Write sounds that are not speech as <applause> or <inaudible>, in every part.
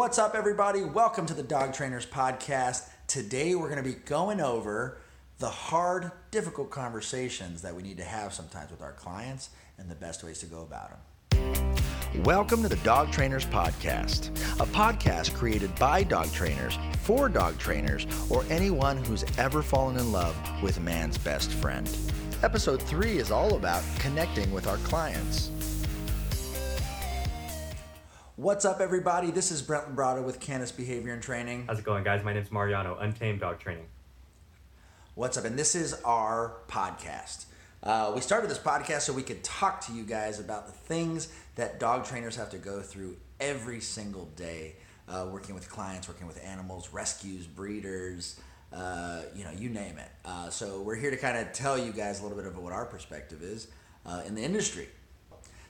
What's up, everybody? Welcome to the Dog Trainers Podcast. Today, we're going to be going over the hard, difficult conversations that we need to have sometimes with our clients and the best ways to go about them. Welcome to the Dog Trainers Podcast, a podcast created by dog trainers for dog trainers or anyone who's ever fallen in love with man's best friend. Episode 3 is all about connecting with our clients. What's up, everybody? This is Brent Labrada with Canis Behavior and Training. How's it going, guys? My name's Mariano, Untamed Dog Training. What's up? And this is our podcast. Uh, we started this podcast so we could talk to you guys about the things that dog trainers have to go through every single day, uh, working with clients, working with animals, rescues, breeders, uh, you know, you name it. Uh, so we're here to kind of tell you guys a little bit of what our perspective is uh, in the industry.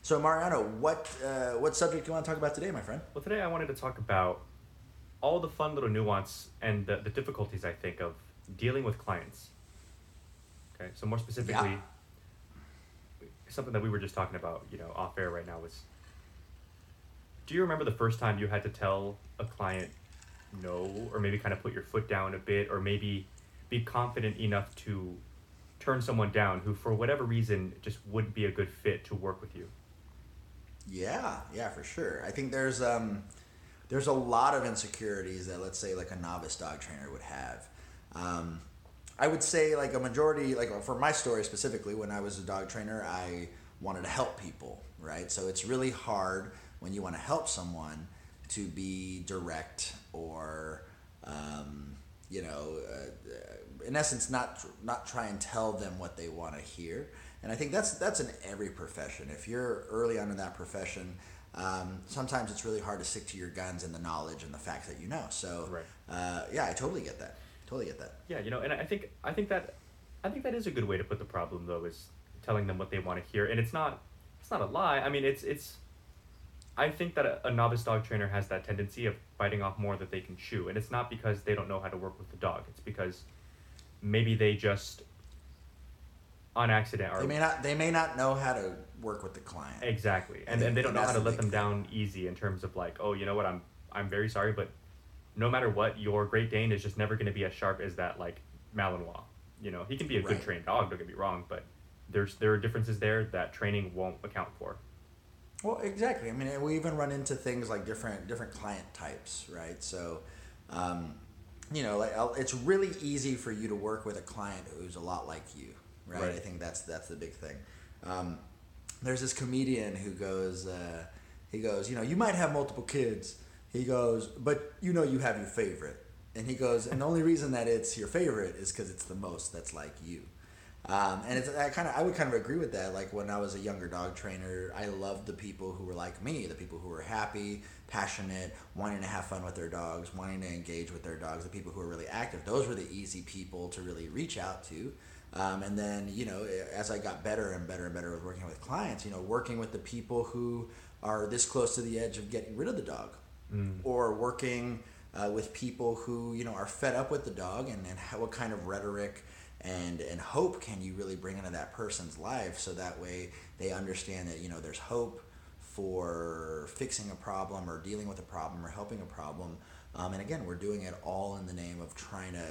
So Mariano, what uh, what subject do you want to talk about today, my friend? Well, today I wanted to talk about all the fun little nuance and the, the difficulties I think of dealing with clients. Okay, so more specifically, Yeah. something that we were just talking about, you know, off air right now was. Do you remember the first time you had to tell a client no, or maybe kind of put your foot down a bit, or maybe be confident enough to turn someone down who, for whatever reason, just wouldn't be a good fit to work with you? Yeah, yeah, for sure. I think there's um, there's a lot of insecurities that let's say like a novice dog trainer would have. Um, I would say like a majority, like for my story specifically, when I was a dog trainer, I wanted to help people, right? So it's really hard when you want to help someone to be direct or um, you know, uh, in essence, not not try and tell them what they want to hear. And I think that's that's in every profession. If you're early on in that profession, um, sometimes it's really hard to stick to your guns and the knowledge and the facts that you know. So, Right. uh, yeah, I totally get that. Totally get that. Yeah, you know, and I think I think that I think that is a good way to put the problem though is telling them what they want to hear, and it's not it's not a lie. I mean, it's it's. I think that a, a novice dog trainer has that tendency of biting off more that they can chew, and it's not because they don't know how to work with the dog. It's because maybe they just on accident are They may not they may not know how to work with the client. Exactly, and And and they don't know how to let them down easy in terms of like, oh, you know what, I'm I'm very sorry, but no matter what, your Great Dane is just never going to be as sharp as that like Malinois. You know, he can be a good trained dog. Don't get me wrong, but there's there are differences there that training won't account for. Well, exactly. I mean, we even run into things like different different client types, right? So, um, you know, like it's really easy for you to work with a client who's a lot like you, right? Right. I think that's that's the big thing. Um, there's this comedian who goes, uh, he goes, you know, you might have multiple kids. He goes, but you know, you have your favorite, and he goes, and the only reason that it's your favorite is because it's the most that's like you. Um, and it's I kind of I would kind of agree with that. Like when I was a younger dog trainer, I loved the people who were like me, the people who were happy, passionate, wanting to have fun with their dogs, wanting to engage with their dogs, the people who were really active. Those were the easy people to really reach out to. Um, and then you know, as I got better and better and better with working with clients, you know, working with the people who are this close to the edge of getting rid of the dog, or working uh, with people who you know are fed up with the dog, and, and how, what kind of rhetoric and and hope can you really bring into that person's life so that way they understand that you know there's hope for fixing a problem or dealing with a problem or helping a problem um, and again we're doing it all in the name of trying to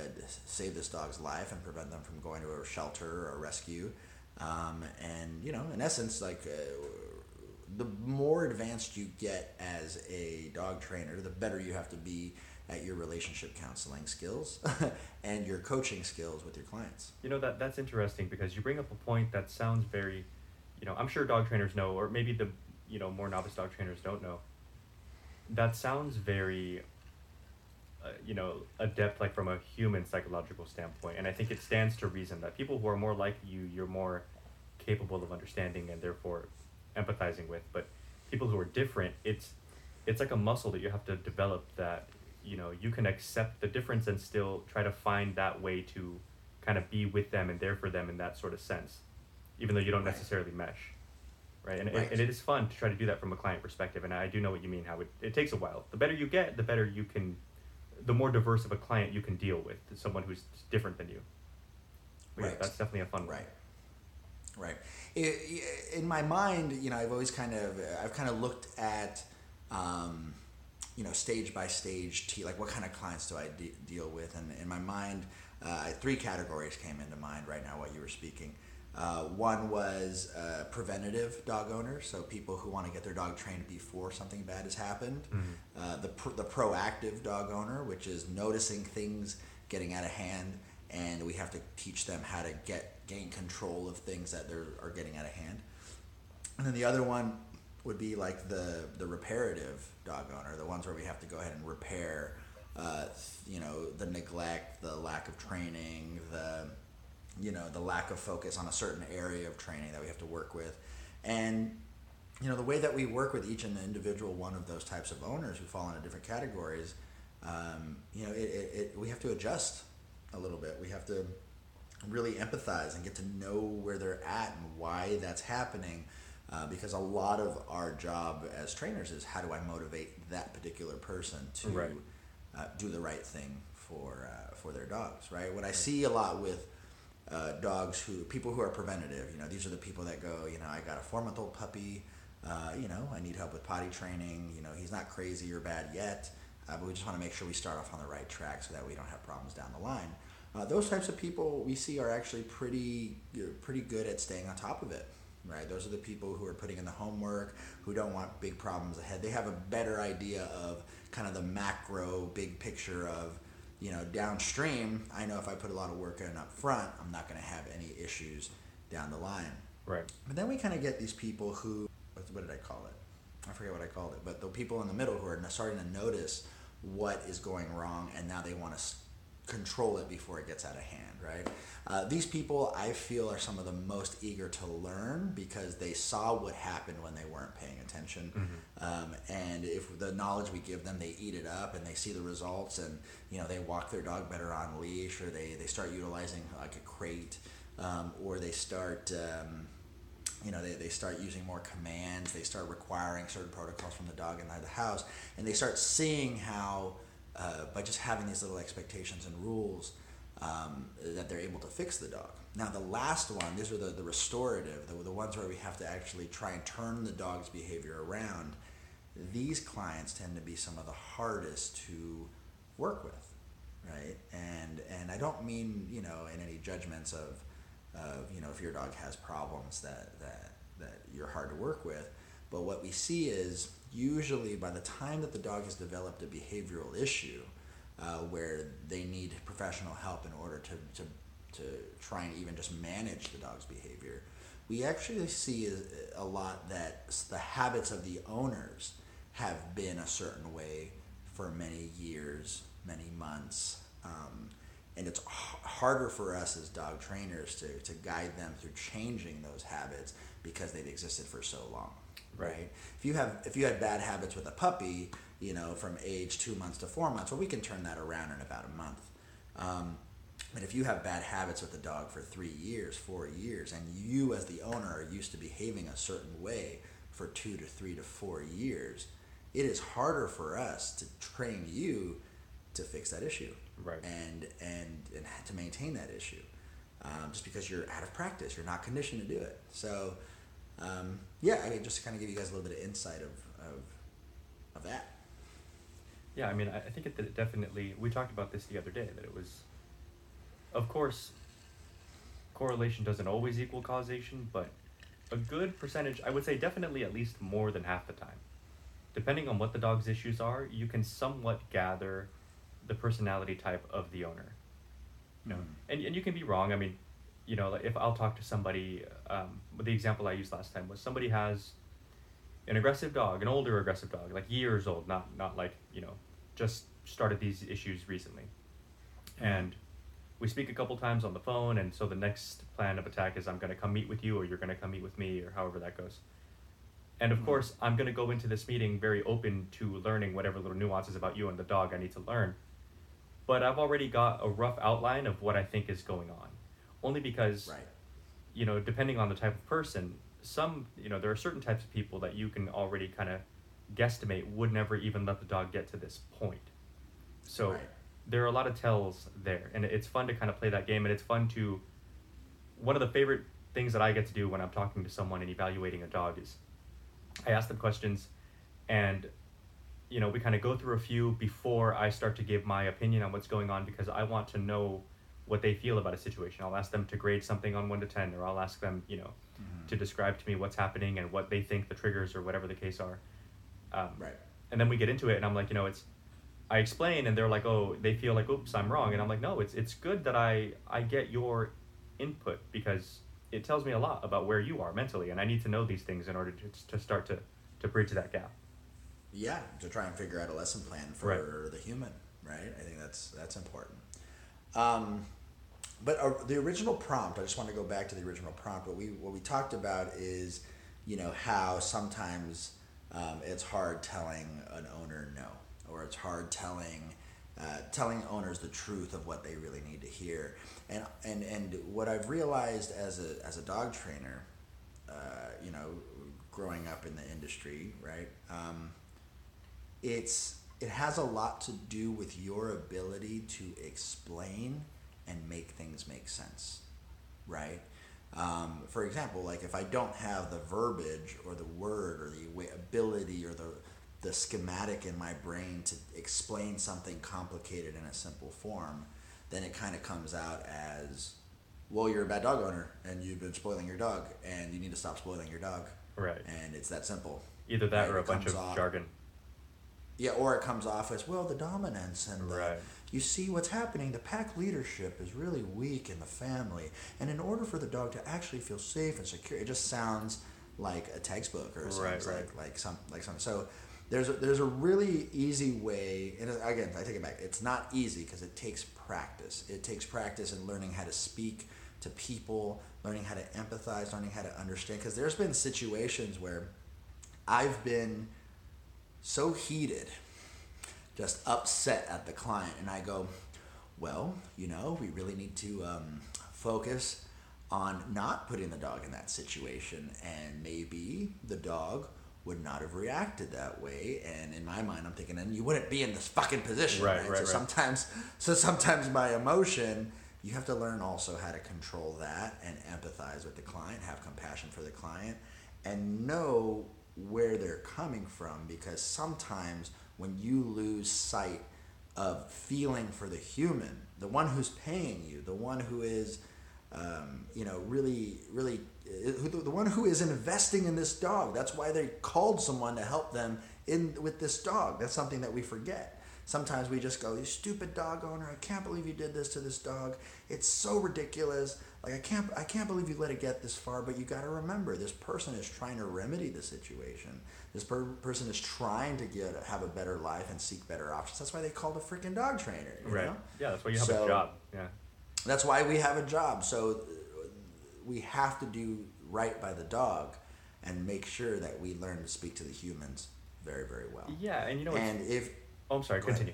save this dog's life and prevent them from going to a shelter or a rescue um, and you know in essence like uh, the more advanced you get as a dog trainer, the better you have to be at your relationship counseling skills <laughs> and your coaching skills with your clients. You know that that's interesting because you bring up a point that sounds very, you know, I'm sure dog trainers know, or maybe the you know more novice dog trainers don't know. That sounds very, uh, you know, adept like from a human psychological standpoint, and I think it stands to reason that people who are more like you, you're more capable of understanding and therefore empathizing with. But people who are different, it's it's like a muscle that you have to develop that you know you can accept the difference and still try to find that way to kind of be with them and there for them in that sort of sense even though you don't Right. necessarily mesh right and, Right. and it is fun to try to do that from a client perspective and i do know what you mean how it, it takes a while the better you get the better you can the more diverse of a client you can deal with someone who's different than you But yeah, Right. that's definitely a fun one Right. Right. In my mind, you know, I've always kind of, I've kind of looked at, um, you know, stage by stage, t- like what kind of clients do I de- deal with? And in my mind, uh, three categories came into mind right now while you were speaking. Uh, one was uh, preventative dog owners, so people who want to get their dog trained before something bad has happened. Mm-hmm. Uh, the, pr- the proactive dog owner, which is noticing things getting out of hand, and we have to teach them how to get gain control of things that they're, are getting out of hand. And then the other one would be like the the reparative dog owner, the ones where we have to go ahead and repair, uh, you know, the neglect, the lack of training, the you know the lack of focus on a certain area of training that we have to work with, and you know the way that we work with each and the individual one of those types of owners who fall into different categories, um, you know, it, it, it, we have to adjust a little bit. We have to really empathize and get to know where they're at and why that's happening. Uh, because a lot of our job as trainers is how do I motivate that particular person to Right. uh, do the right thing for uh, for their dogs, right? What I see a lot with uh, dogs who people who are preventative, you know, these are the people that go, you know, I got a four month old puppy, uh, you know, I need help with potty training, you know, he's not crazy or bad yet, uh, but we just want to make sure we start off on the right track so that we don't have problems down the line. Uh, those types of people we see are actually pretty pretty good at staying on top of it right? Those are the people who are putting in the homework who don't want big problems ahead. They have a better idea of kind of the macro big picture of you know downstream i know if i put a lot of work in up front i'm not going to have any issues down the line Right. but then we kind of get these people who, what did I call it? I forget what I called it. But the people in the middle who are starting to notice what is going wrong and now they want to control it before it gets out of hand, right? Uh, these people I feel are some of the most eager to learn because they saw what happened when they weren't paying attention. Um, and if the knowledge we give them, they eat it up and they see the results and, you know, they walk their dog better on leash or they, they start utilizing like a crate um, or they start, um, you know, they, they start using more commands, they start requiring certain protocols from the dog inside the house, and they start seeing how, uh, by just having these little expectations and rules, um, that they're able to fix the dog. Now, the last one, these are the, the restorative, the, the ones where we have to actually try and turn the dog's behavior around. These clients tend to be some of the hardest to work with, right? And and I don't mean you know in any judgments of of you know if your dog has problems that that that you're hard to work with, but what we see is usually by the time that the dog has developed a behavioral issue uh, where they need professional help in order to, to to try and even just manage the dog's behavior, we actually see a, lot that the habits of the owners have been a certain way for many years, many months. Um, and it's harder for us as dog trainers to, to guide them through changing those habits because they've existed for so long right? If you have if you had bad habits with a puppy, you know, from age two months to four months, well, we can turn that around in about a month. Um, but if you have bad habits with a dog for three years, four years, and you as the owner are used to behaving a certain way for two to three to four years, it is harder for us to train you to fix that issue Right. and and and to maintain that issue um, just because you're out of practice you're not conditioned to do it so um, yeah i mean just to kind of give you guys a little bit of insight of of, of that Yeah, I mean, I, I think it, that it definitely. We talked about this the other day that it was, of course, correlation doesn't always equal causation, but a good percentage, I would say, definitely at least more than half the time, depending on what the dog's issues are, you can somewhat gather the personality type of the owner. You know, Mhm. and and you can be wrong. I mean, you know, like if I'll talk to somebody, um, the example I used last time was somebody has an aggressive dog, an older aggressive dog, like years old, not not like you know, just started these issues recently, and we speak a couple times on the phone, and so the next plan of attack is I'm going to come meet with you, or you're going to come meet with me, or however that goes. And of Mhm. course, I'm going to go into this meeting very open to learning whatever little nuances about you and the dog I need to learn. But I've already got a rough outline of what I think is going on, only because right you know, depending on the type of person, some, you know, there are certain types of people that you can already kind of guesstimate would never even let the dog get to this point. So Right. there are a lot of tells there, and it's fun to kind of play that game, and it's fun to. One of the favorite things that I get to do when I'm talking to someone and evaluating a dog is, I ask them questions, and you know, we kind of go through a few before I start to give my opinion on what's going on because I want to know what they feel about a situation. I'll ask them to grade something on one to ten, or I'll ask them, you know, Mm-hmm. to describe to me what's happening and what they think the triggers or whatever the case are. Um, Right. And then we get into it, and I'm like, you know, it's. I explain, and they're like, oh, they feel like, oops, I'm wrong, and I'm like, no, it's it's good that I I get your input because it tells me a lot about where you are mentally, and I need to know these things in order to to start to to bridge that gap. Yeah, to try and figure out a lesson plan for Right. the human, right? I think that's that's important. Um, but uh, the original prompt, I just want to go back to the original prompt. What we what we talked about is, you know, how sometimes um, it's hard telling an owner no, or it's hard telling uh, telling owners the truth of what they really need to hear. And and and what I've realized as a as a dog trainer, uh, you know, growing up in the industry, right? Um, it's it has a lot to do with your ability to explain and make things make sense, right? Um, for example, like if I don't have the verbiage or the word or the ability or the the schematic in my brain to explain something complicated in a simple form, then it kind of comes out as, well, you're a bad dog owner and you've been spoiling your dog and you need to stop spoiling your dog. Right. And it's that simple. Either that Right, or a it bunch of off- jargon. Yeah, or it comes off as well the dominance and the, Right. you see what's happening. The pack leadership is really weak in the family, and in order for the dog to actually feel safe and secure, it just sounds like a textbook or it Right, sounds right. like like some like something. So there's a, there's a really easy way, and again, I take it back. It's not easy because it takes practice. It takes practice in learning how to speak to people, learning how to empathize, learning how to understand. Because there's been situations where I've been so heated, just upset at the client, and I go, well, you know, we really need to um, focus on not putting the dog in that situation, and maybe the dog would not have reacted that way. And in my mind, I'm thinking, and you wouldn't be in this fucking position, Right, right? right, so right. sometimes, so sometimes my emotion, you have to learn also how to control that and empathize with the client, have compassion for the client, and know where they're coming from because sometimes when you lose sight of feeling for the human, the one who's paying you, the one who is, um, you know, really, really, uh, the one who is investing in this dog. That's why they called someone to help them in with this dog. That's something that we forget. Sometimes we just go, "You stupid dog owner! I can't believe you did this to this dog. It's so ridiculous. Like I can't, I can't believe you let it get this far." But you got to remember, this person is trying to remedy the situation. This per- person is trying to get have a better life and seek better options. That's why they called a freaking dog trainer. you Right. know? Yeah, that's why you have So- a job. Yeah. That's why we have a job. So uh, we have to do right by the dog and make sure that we learn to speak to the humans very, very well. Yeah, and you know, and if oh, I'm sorry. Go ahead. Continue.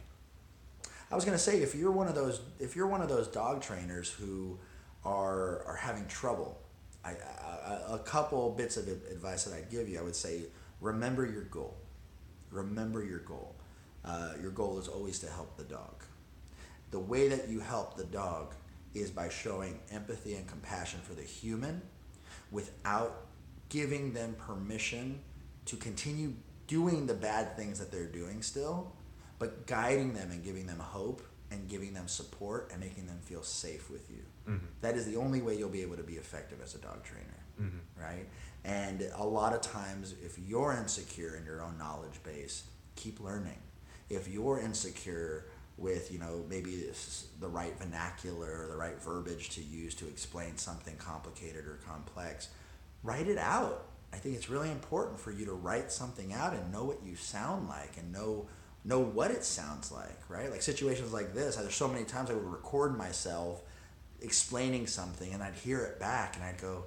I was gonna say, if you're one of those, if you're one of those dog trainers who are are having trouble, I, I, a couple bits of advice that I'd give you, I would say, remember your goal. Remember your goal. Uh, your goal is always to help the dog. The way that you help the dog is by showing empathy and compassion for the human, without giving them permission to continue doing the bad things that they're doing still, but guiding them and giving them hope and giving them support and making them feel safe with you. Mhm. That is the only way you'll be able to be effective as a dog trainer, Mhm. right? And a lot of times, if you're insecure in your own knowledge base, keep learning. If you're insecure with, you know, maybe the right vernacular or the right verbiage to use to explain something complicated or complex, write it out. I think it's really important for you to write something out and know what you sound like and know know what it sounds like, right? Like situations like this, there's so many times I would record myself explaining something and I'd hear it back and I'd go,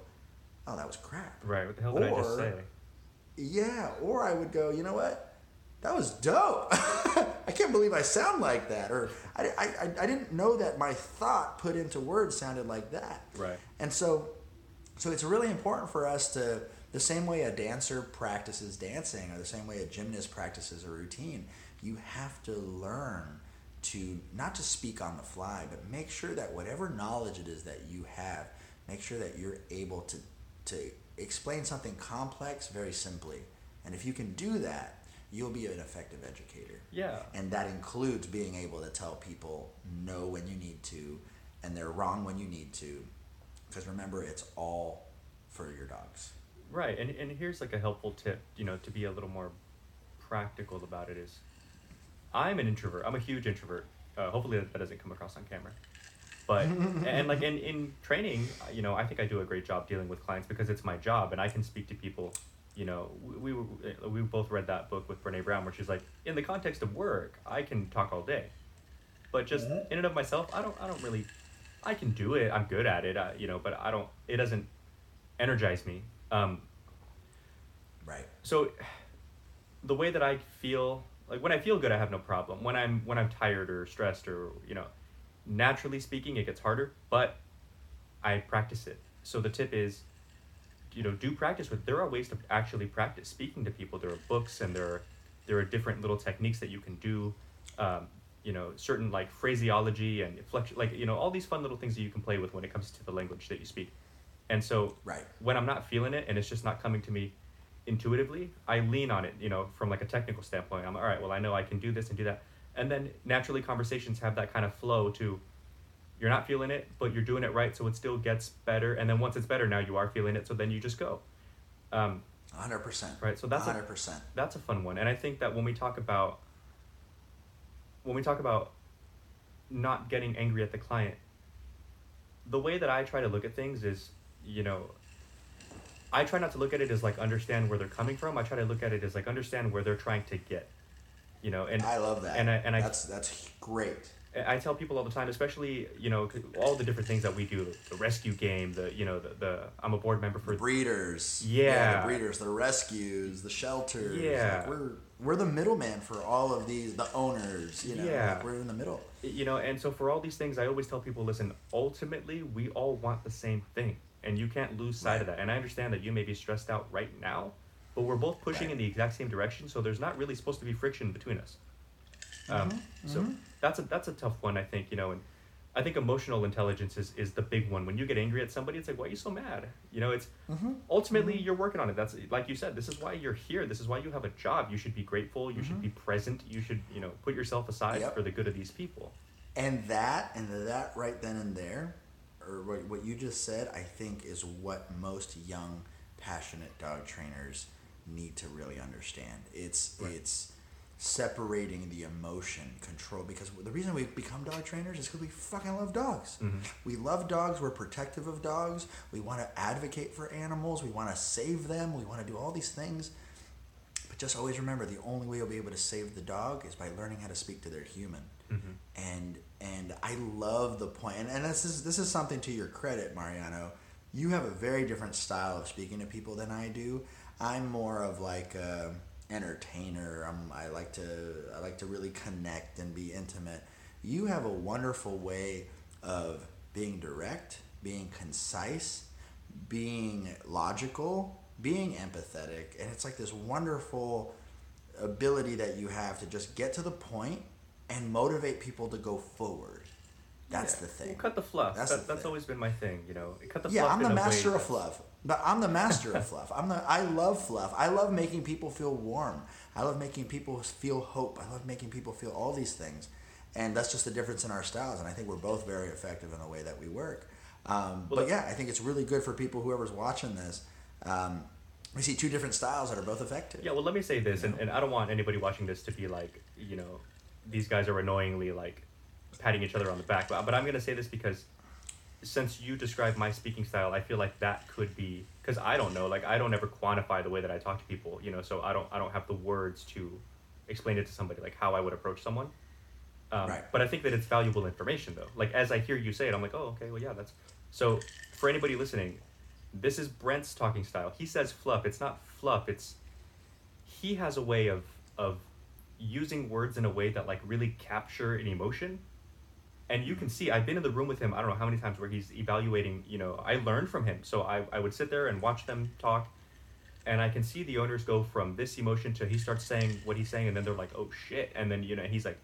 "Oh, that was crap." Right. What the hell did I just say? Yeah, or I would go, you know what? That was dope. <laughs> I can't believe I sound like that. Or I, I, I- I didn't know that my thought put into words sounded like that. Right. And so, so it's really important for us to, the same way a dancer practices dancing or the same way a gymnast practices a routine, you have to learn to not just speak on the fly, but make sure that whatever knowledge it is that you have, make sure that you're able to, to explain something complex very simply. And if you can do that, you'll be an effective educator. Yeah. And that includes being able to tell people no when you need to and they're wrong when you need to. Because remember, it's all for your dogs. Right, and, and here's like a helpful tip, you know, to be a little more practical about it is I'm an introvert. I'm a huge introvert. Uh, hopefully that, that doesn't come across on camera. But <laughs> and like in, in training, uh, you know, I think I do a great job dealing with clients because it's my job and I can speak to people. You know, we we, we both read that book with Brene Brown where she's like, in the context of work, I can talk all day, but just Mhm. in and of myself, I don't I don't really, I can do it. I'm good at it. I, you know, but I don't. It doesn't energize me. Um, Right. so the way that I feel like when I feel good I have no problem. When I'm when I'm tired or stressed or you know, naturally speaking it gets harder, but I practice it. So the tip is you know, do practice with there are ways to actually practice speaking to people. There are books and there are there are different little techniques that you can do. Um, you know, certain like phraseology and flex like you know, all these fun little things that you can play with when it comes to the language that you speak. And so Right. when I'm not feeling it and it's just not coming to me intuitively, I lean on it, you know, from like a technical standpoint. I'm all right, well, I know I can do this and do that. And then naturally conversations have that kind of flow to you're not feeling it, but you're doing it right, so it still gets better. And then once it's better, now you are feeling it, so then you just go. Um, 100%. Right, so that's a- 100%. that's a fun one. And I think that when we talk about when we talk about not getting angry at the client, the way that I try to look at things is, you know, I try not to look at it as like understand where they're coming from. I try to look at it as like understand where they're trying to get. You know, and I love that. and I- and I- that's that's great. I tell people all the time, especially you know all the different things that we do, the rescue game, the you know the, the I'm a board member for The breeders. Yeah. the breeders, the rescues, the shelters. Yeah. Like we're we're the middleman for all of these, the owners, you know. Yeah. Like we're in the middle. you know and so for all these things i always tell people listen ultimately we all want the same thing and you can't lose sight of that. And i understand that you may be stressed out right now but we're both pushing Right. in the exact same direction so there's not really supposed to be friction between us. Um, Mm-hmm, so that's a that's a tough one i think you know and i think emotional intelligence is, is the big one. When you get angry at somebody it's like why are you so mad? You know it's Mm-hmm. ultimately you're working on it. That's like you said this is why you're here. This is why you have a job. You should be grateful. You should be present. You should you know put yourself aside Mm-hmm. Yep. for the good of these people. And that and that right then and there, or what, what you just said, I think is what most young, passionate dog trainers need to really understand. It's Right. it's separating the emotion control because the reason we become dog trainers is because we fucking love dogs. Mhm. We love dogs. We're protective of dogs. We want to advocate for animals. We want to save them. We want to do all these things. But just always remember, the only way you'll be able to save the dog is by learning how to speak to their human Mhm. and and I love the point, and, and this is this is something to your credit, Mariano. You have a very different style of speaking to people than I do. I'm more of like a entertainer. I'm, I like to I like to really connect and be intimate. You have a wonderful way of being direct, being concise, being logical, being empathetic, and it's like this wonderful ability that you have to just get to the point and motivate people to go forward. That's Yeah. the thing. Well, cut the fluff. That's That's, the that's always been my thing, you know. Cut the yeah. I'm the master of fluff. But I'm the master of fluff. I'm the I love fluff. I love making people feel warm. I love making people feel hope. I love making people feel all these things. And that's just the difference in our styles. And I think we're both very effective in the way that we work. Um, Well, but yeah, I think it's really good for people, whoever's watching this. Um, we see two different styles that are both effective. Yeah, well, let me say this, and, know? and I don't want anybody watching this to be like, you know, these guys are annoyingly like patting each other on the back. But, but I'm gonna say this because since you describe my speaking style, I feel like that could be because I don't know, like I don't ever quantify the way that I talk to people, you know, so I don't I don't have the words to explain it to somebody like how I would approach someone. Um, Right. But I think that it's valuable information though. Like as I hear you say it, I'm like, oh, okay, well, yeah, that's so. For anybody listening, this is Brent's talking style. He says fluff. It's not fluff. It's he has a way of of using words in a way that like really capture an emotion. And you can see i've been in the room with him i don't know how many times where he's evaluating you know i learned from him. So i, I would sit there and watch them talk and i can see the owners go from this emotion to he starts saying what he's saying and then they're like oh shit. And then you know he's like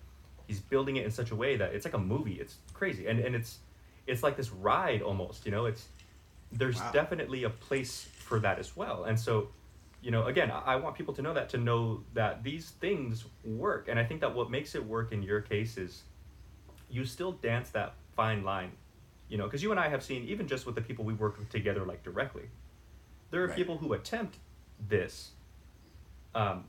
he's building it in such a way that it's like a movie. It's crazy. And and it's it's like this ride almost you know? It's there's Wow. definitely a place for that as well. And so you know, again, I, want people to know that to know that these things work, and I think that what makes it work in your case is you still dance that fine line, you know, because you and I have seen even just with the people we work with together like directly, there are Right. people who attempt this, um,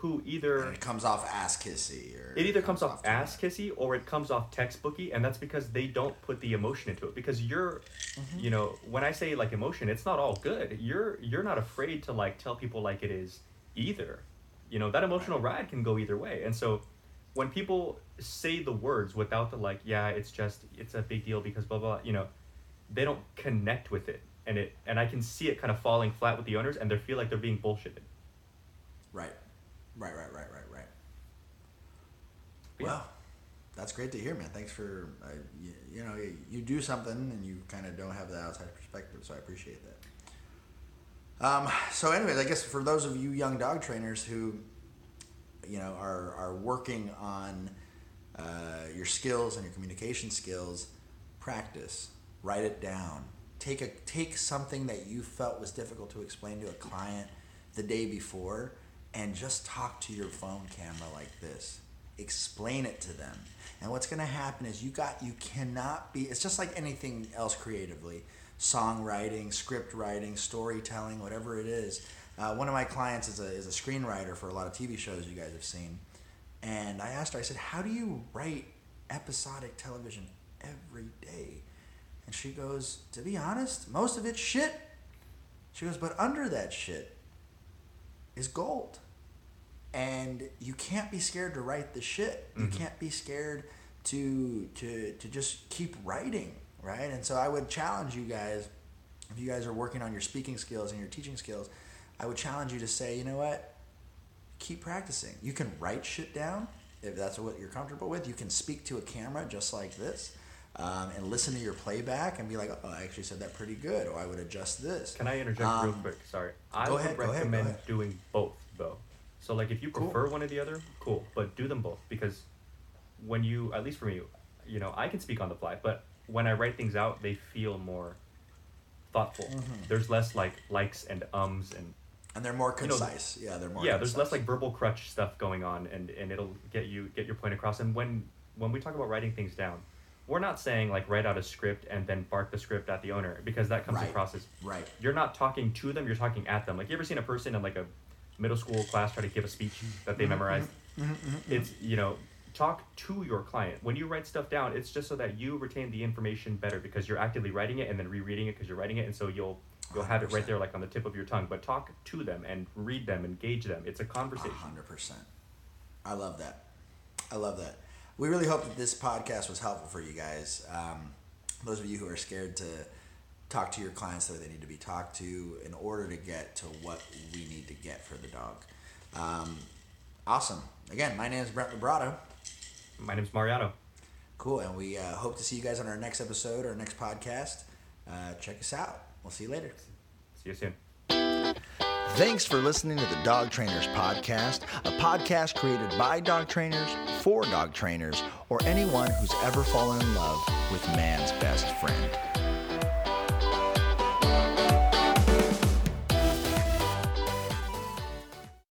who either And it comes off ass kissy, or it either comes off too ass kissy or it comes off textbooky, and that's because they don't put the emotion into it. Because you're, mm-hmm. you know, when I say like emotion, it's not all good. You're you're not afraid to like tell people like it is either. You know that emotional ride can go either way, and so when people say the words without the like, yeah, it's just it's a big deal because blah blah, you know, they don't connect with it, and it and I can see it kind of falling flat with the owners, and they feel like they're being bullshitted. Right, right, right, right, right, right. Yeah. Well, that's great to hear, man. Thanks for uh, you, you know you, you do something and you kind of don't have the outside perspective, so I appreciate that. Um, so, anyways, I guess for those of you young dog trainers who you know are are working on uh, your skills and your communication skills, practice, write it down. Take a take something that you felt was difficult to explain to a client the day before, and just talk to your phone camera like this. Explain it to them. And what's going to happen is you got you cannot be. It's just like anything else creatively, songwriting, script writing, storytelling, whatever it is. Uh, one of my clients is a is a screenwriter for a lot of TV shows you guys have seen, and I asked her. I said, "How do you write episodic television every day?" And she goes, "To be honest, most of it's shit." She goes, "But under that shit is gold." and you can't be scared to write the shit. You Mhm. can't be scared to to to just keep writing, right? And so I would challenge you guys, if you guys are working on your speaking skills and your teaching skills, I would challenge you to say, you know what? Keep practicing. You can write shit down if that's what you're comfortable with. You can speak to a camera just like this. Um, and listen to your playback and be like, oh, I actually said that pretty good, or I would adjust this. Can I interject real Um, quick? Sorry. I go would ahead, go ahead, go recommend ahead. doing both though. So like if you Cool. prefer one or the other, cool. But do them both because when you at least for me, you know, I can speak on the fly, but when I write things out, they feel more thoughtful. Mhm. There's less like likes and ums and And they're more You know, concise. yeah, they're more yeah, there's less like verbal crutch stuff going on and and it'll get you get your point across. And when when we talk about writing things down, we're not saying like write out a script and then bark the script at the owner because that comes Right. across as Right. you're not talking to them, you're talking at them. Like you ever seen a person in like a middle school class try to give a speech that they mm-hmm, memorized? Mm-hmm, mm-hmm, it's you know, talk to your client. When you write stuff down, it's just so that you retain the information better because you're actively writing it and then rereading it because you're writing it and so you'll you'll have it right there like on the tip of your tongue. But talk to them and read them, engage them. It's a A conversation. hundred percent. I love that. I love that. We really hope that this podcast was helpful for you guys. Um, those of you who are scared to talk to your clients the way they need to be talked to in order to get to what we need to get for the dog. Um, awesome. Again, my name is Brent Vibrato. My name is Mariano. Cool, and we uh, hope to see you guys on our next episode or next podcast. Uh, check us out. We'll see you later. See you soon. Thanks for listening to the Dog Trainers Podcast, a podcast created by dog trainers for dog trainers or anyone who's ever fallen in love with man's best friend.